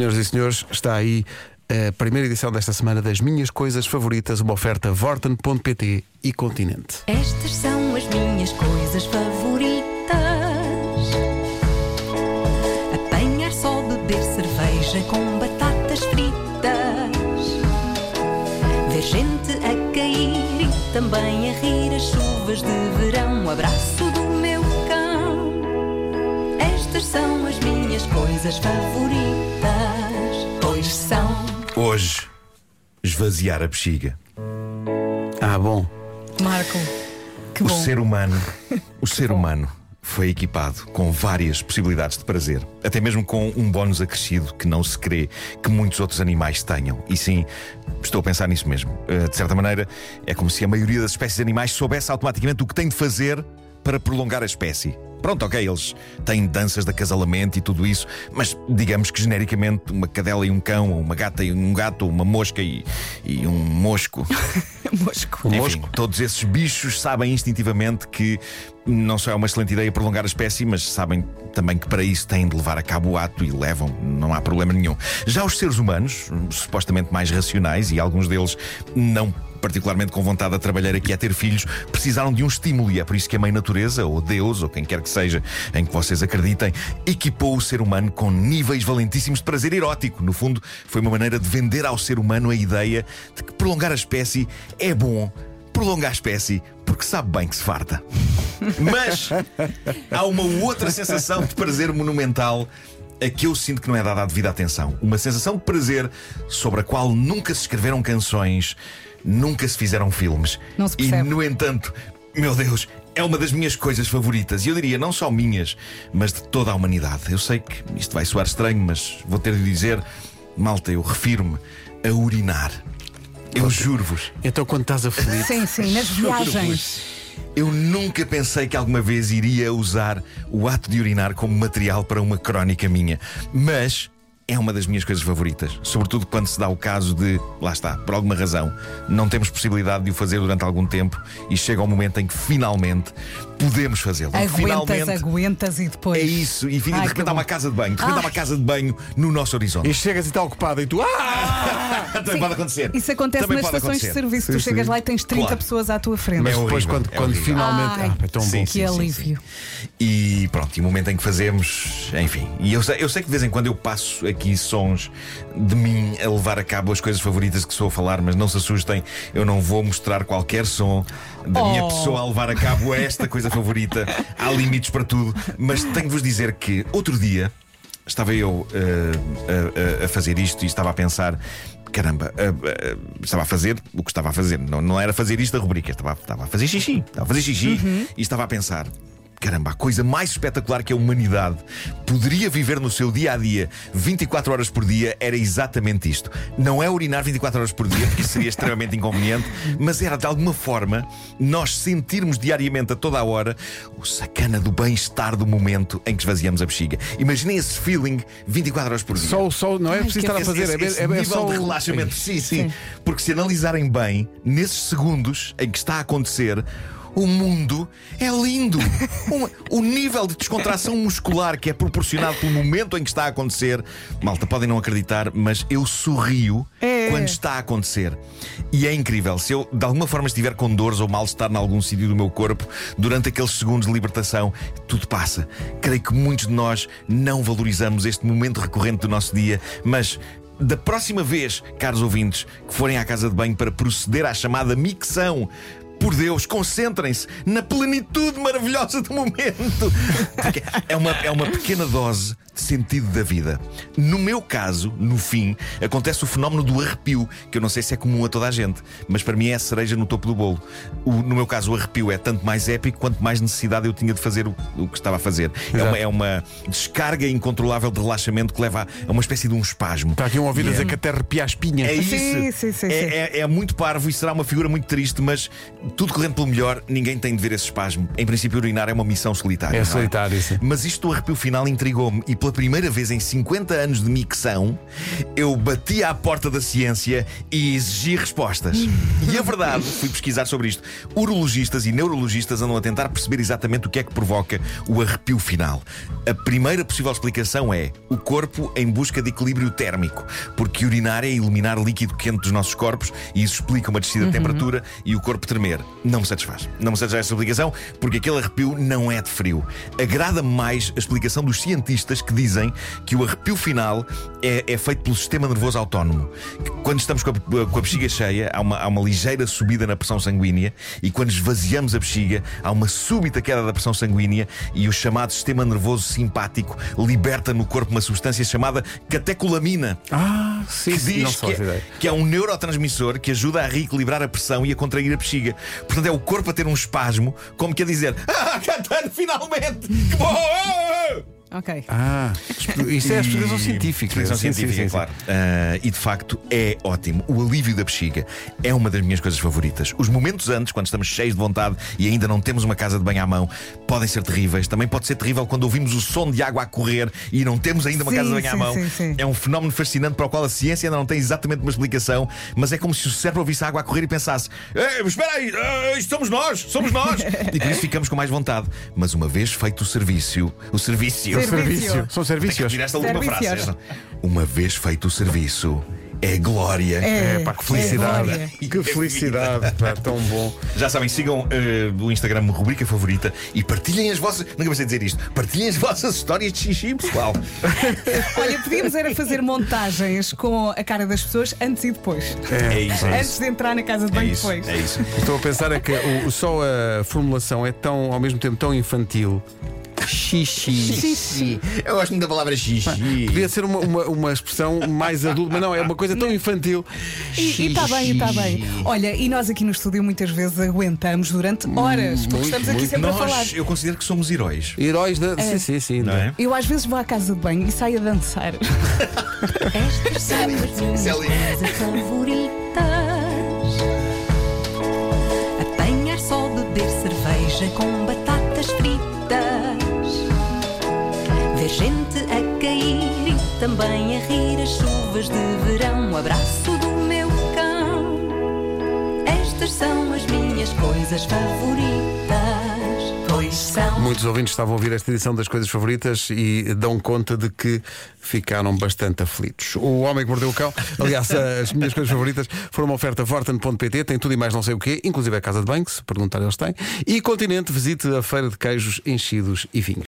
Senhoras e senhores, está aí a primeira edição desta semana das Minhas Coisas Favoritas, uma oferta Vorten.pt e Continente. Estas são as minhas coisas favoritas: apanhar só, beber cerveja com batatas fritas, ver gente a cair e também a rir as chuvas de verão. O abraço do meu cão. Estas são as minhas coisas favoritas, esvaziar a bexiga. Ah, bom. Marco, que O bom. ser humano, o ser humano foi equipado com várias possibilidades de prazer, até mesmo com um bónus acrescido que não se crê que muitos outros animais tenham. E sim, estou a pensar nisso mesmo. Uh, De certa maneira, é como se a maioria das espécies de animais soubesse automaticamente o que tem de fazer para prolongar a espécie. Pronto, ok, eles têm danças de acasalamento e tudo isso, mas digamos que genericamente uma cadela e um cão, ou uma gata e um gato, ou uma mosca e, e um mosco. Mosco. Enfim, todos esses bichos sabem instintivamente que não só é uma excelente ideia prolongar a espécie, mas sabem também que para isso têm de levar a cabo o ato e levam, não há problema nenhum. Já os seres humanos, supostamente mais racionais, e alguns deles não particularmente com vontade a trabalhar aqui a ter filhos, precisaram de um estímulo e é por isso que a Mãe Natureza, ou Deus, ou quem quer que seja em que vocês acreditem, equipou o ser humano com níveis valentíssimos de prazer erótico. No fundo, foi uma maneira de vender ao ser humano a ideia de que prolongar a espécie é bom. Prolongar a espécie porque sabe bem que se farta. Mas há uma outra sensação de prazer monumental a que eu sinto que não é dada a devida atenção. Uma sensação de prazer sobre a qual nunca se escreveram canções, nunca se fizeram filmes. Não se e, percebe. no entanto, meu Deus, é uma das minhas coisas favoritas. E eu diria, não só minhas, mas de toda a humanidade. Eu sei que isto vai soar estranho, mas vou ter de dizer, malta, eu refiro-me a urinar. Eu juro-vos. Então, quando estás aflito, Sim, sim, nas viagens. Eu nunca pensei que alguma vez iria usar o ato de urinar como material para uma crónica minha. Mas é uma das minhas coisas favoritas. Sobretudo quando se dá o caso de, lá está, por alguma razão, não temos possibilidade de o fazer durante algum tempo e chega o momento em que finalmente podemos fazê-lo. Aguentas, finalmente. aguentas e depois. É isso, e fica- Ai, de repente há uma casa de banho, de repente há Ai. uma casa de banho no nosso horizonte. e chegas e está ocupado e tu. Ah! Também Sim, pode acontecer. Isso acontece Também nas estações de acontecer. serviço. Sim, tu chegas sim. lá e tens 30 Claro. pessoas à tua frente. Mas depois, horrível, quando, é quando finalmente. Ai. Ah, é tão Sim, bom. sim. que alívio. E pronto, e o momento em que fazemos, enfim. E eu sei, eu sei que de vez em quando eu passo aqui sons de mim a levar a cabo as coisas favoritas que sou a falar, mas não se assustem, eu não vou mostrar qualquer som da minha Oh. pessoa a levar a cabo esta coisa favorita. Há limites para tudo, mas tenho de vos dizer que outro dia estava eu uh, a- a, a fazer isto e estava a pensar. Caramba, uh, uh, estava a fazer o que estava a fazer. Não, não era fazer isto da rubrica, estava, estava a fazer xixi. Estava a fazer xixi e estava a pensar. Caramba, a coisa mais espetacular que a humanidade poderia viver no seu dia a dia, 24 horas por dia, era exatamente isto. Não é urinar 24 horas por dia, porque isso seria extremamente inconveniente, mas era de alguma forma nós sentirmos diariamente, a toda a hora, o sacana do bem-estar do momento em que esvaziamos a bexiga. Imaginem esse feeling 24 horas por dia. Só, só, não é Ai, preciso que estar a Esse- fazer, esse- é, bem- esse é, é nível só de o- relaxamento. Sim, sim, Sim. Porque se analisarem bem, nesses segundos em que está a acontecer. O mundo é lindo. Um- o nível de descontração muscular que é proporcionado pelo momento em que está a acontecer. Malta, podem não acreditar, mas eu sorrio É. quando está a acontecer. E é incrível. Se eu de alguma forma estiver com dores ou mal-estar em algum sítio do meu corpo, durante aqueles segundos de libertação, tudo passa. Creio que muitos de nós não valorizamos este momento recorrente do nosso dia, mas. Da próxima vez, caros ouvintes, que forem à casa de banho para proceder à chamada micção, por Deus, concentrem-se na plenitude maravilhosa do momento. Porque é uma, é uma pequena dose de sentido da vida. No meu caso, no fim, acontece o fenómeno do arrepio, que eu não sei se é comum a toda a gente, mas para mim é a cereja no topo do bolo. O- no meu caso, o arrepio é tanto mais épico quanto mais necessidade eu tinha de fazer o, o que estava a fazer. É uma, é uma descarga incontrolável de relaxamento que leva a, a uma espécie de um espasmo. Está aqui um ouvido a é- dizer que até arrepia a espinha. é isso. Sim, sim, sim, é, sim. é- é muito parvo e será uma figura muito triste, mas tudo correndo pelo melhor, ninguém tem de ver esse espasmo. Em princípio, urinar é uma missão solitária. É não solitário, sim. Mas isto do arrepio final intrigou-me e pela primeira vez em 50 anos de micção, eu bati à porta da ciência e exigi respostas. e a verdade, fui pesquisar sobre isto. Urologistas e neurologistas andam a tentar perceber exatamente o que é que provoca o arrepio final. A primeira possível explicação é o corpo em busca de equilíbrio térmico, porque urinar é eliminar líquido quente dos nossos corpos e isso explica uma descida de temperatura e o corpo tremer. Não me satisfaz. Não me satisfaz essa explicação porque aquele arrepio não é de frio. Agrada-me mais a explicação dos cientistas que dizem que o arrepio final é, é feito pelo sistema nervoso autónomo. Que Quando estamos com a, com a bexiga cheia, há uma, há uma ligeira subida na pressão sanguínea e quando esvaziamos a bexiga, há uma súbita queda da pressão sanguínea e o chamado sistema nervoso simpático liberta no corpo uma substância chamada catecolamina. Ah, sim, Que. Não diz só que, é, que é um neurotransmissor que ajuda a reequilibrar a pressão e a contrair a bexiga. Portanto, é o corpo a ter um espasmo, como que a dizer: Ah, Catano, finalmente! Que bom! Ok. Ah, isso é a explicação científica. Explicação Sim, científica, sim, sim. claro. Ah, e de facto é ótimo. O alívio da bexiga é uma das minhas coisas favoritas. Os momentos antes, quando estamos cheios de vontade e ainda não temos uma casa de banho à mão, podem ser terríveis. Também pode ser terrível quando ouvimos o som de água a correr e não temos ainda uma Sim, casa de banho à mão. sim, sim. É um fenómeno fascinante para o qual a ciência ainda não tem exatamente uma explicação, mas é como se o cérebro ouvisse a água a correr e pensasse: "Ei, espera aí, isto somos nós, somos nós! e por isso ficamos com mais vontade. Mas uma vez feito o serviço, o serviço. Serviço. Serviço. São serviços. Tiraste a última Serviços. frase. Uma vez feito o serviço, é glória. É, É, pá, que felicidade. é glória. que felicidade, pá, tão bom. Já sabem, sigam eh, o Instagram rubrica favorita e partilhem as vossas. Nunca pensei dizer isto. Partilhem as vossas histórias de xixi, pessoal. Olha, podíamos era fazer montagens com a cara das pessoas antes e depois. É isso, é Antes isso. de entrar na casa de É banho isso, depois. é isso. Estou a pensar é que o, só a formulação é tão, ao mesmo tempo, tão infantil. Xixi. Xixi. Eu gosto muito da palavra xixi. Podia ser uma, uma, uma expressão mais adulta, mas não, é uma coisa tão infantil. E está bem, está bem. Olha, e nós aqui no estúdio muitas vezes aguentamos durante horas, porque muito, estamos aqui muito. sempre a falar. Nós, eu considero que somos heróis. Heróis da. Sim, sim, sim. Não é? Eu às vezes vou à casa de banho e saio a dançar. Estas são as minhas é favoritas. Gente a cair e também a rir as chuvas de verão. O abraço do meu cão. Estas são as minhas coisas favoritas. Pois são. Muitos ouvintes estavam a ouvir esta edição das coisas favoritas e dão conta de que ficaram bastante aflitos. O Homem que Mordeu o Cão, aliás, as minhas coisas favoritas foram uma oferta Vorten.pt, tem tudo e mais não sei o quê, inclusive a casa de banho, se perguntar eles têm. E Continente, visite a feira de queijos enchidos e vinhos.